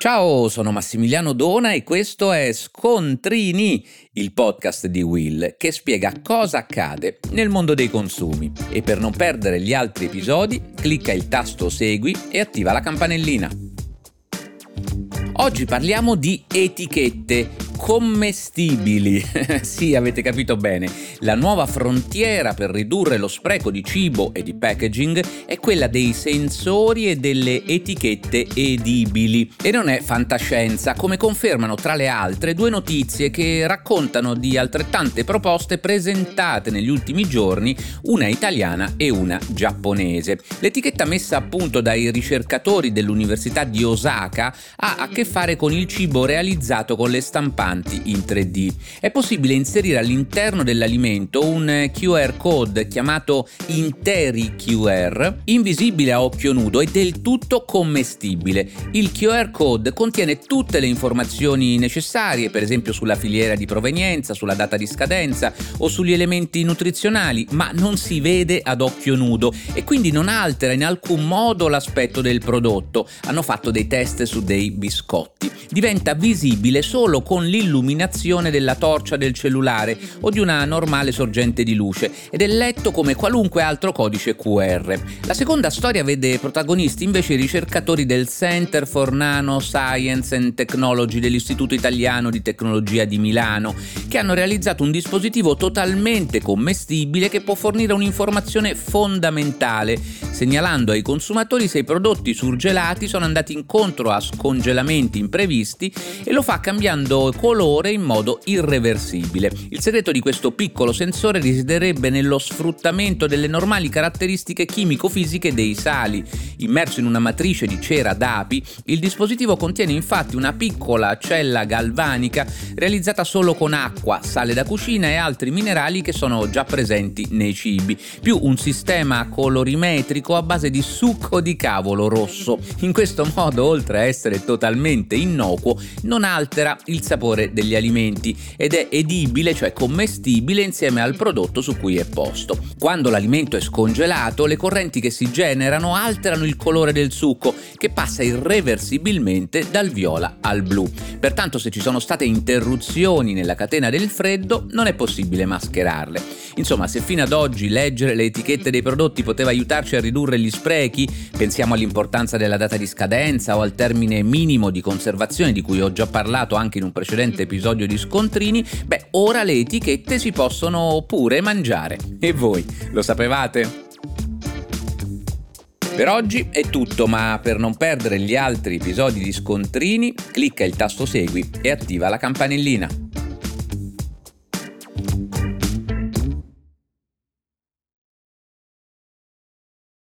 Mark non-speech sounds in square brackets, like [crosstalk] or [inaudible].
Ciao, sono Massimiliano Dona e questo è Scontrini, il podcast di Will che spiega cosa accade nel mondo dei consumi. E per non perdere gli altri episodi, clicca il tasto Segui e attiva la campanellina. Oggi parliamo di etichette commestibili. [laughs] sì, avete capito bene. La nuova frontiera per ridurre lo spreco di cibo e di packaging è quella dei sensori e delle etichette edibili. E non è fantascienza, come confermano tra le altre due notizie che raccontano di altrettante proposte presentate negli ultimi giorni, una italiana e una giapponese. L'etichetta messa a punto dai ricercatori dell'Università di Osaka ha a che fare con il cibo realizzato con le stampanti avanti in 3D. È possibile inserire all'interno dell'alimento un QR code chiamato Interi QR, invisibile a occhio nudo e del tutto commestibile. Il QR code contiene tutte le informazioni necessarie, per esempio sulla filiera di provenienza, sulla data di scadenza o sugli elementi nutrizionali, ma non si vede ad occhio nudo e quindi non altera in alcun modo l'aspetto del prodotto. Hanno fatto dei test su dei biscotti. Diventa visibile solo con l'illuminazione l'illuminazione della torcia del cellulare o di una normale sorgente di luce ed è letto come qualunque altro codice QR. La seconda storia vede protagonisti invece i ricercatori del Center for Nano Science and Technology dell'Istituto Italiano di Tecnologia di Milano, che hanno realizzato un dispositivo totalmente commestibile che può fornire un'informazione fondamentale, segnalando ai consumatori se i prodotti surgelati sono andati incontro a scongelamenti imprevisti e lo fa cambiando colore in modo irreversibile. Il segreto di questo piccolo sensore risiederebbe nello sfruttamento delle normali caratteristiche chimico-fisiche dei sali. Immerso in una matrice di cera d'api, il dispositivo contiene infatti una piccola cella galvanica realizzata solo con acqua, sale da cucina e altri minerali che sono già presenti nei cibi, più un sistema colorimetrico a base di succo di cavolo rosso. In questo modo, oltre a essere totalmente innocuo, non altera il sapore degli alimenti ed è edibile, cioè commestibile insieme al prodotto su cui è posto. Quando l'alimento è scongelato, le correnti che si generano alterano il colore del succo, che passa irreversibilmente dal viola al blu. Pertanto se ci sono state interruzioni nella catena del freddo, non è possibile mascherarle. Insomma, se fino ad oggi leggere le etichette dei prodotti poteva aiutarci a ridurre gli sprechi, pensiamo all'importanza della data di scadenza o al termine minimo di conservazione di cui ho già parlato anche in un precedente precedente episodio di Scontrini, beh, ora le etichette si possono pure mangiare. E voi lo sapevate? Per oggi è tutto, ma per non perdere gli altri episodi di Scontrini, clicca il tasto Segui e attiva la campanellina.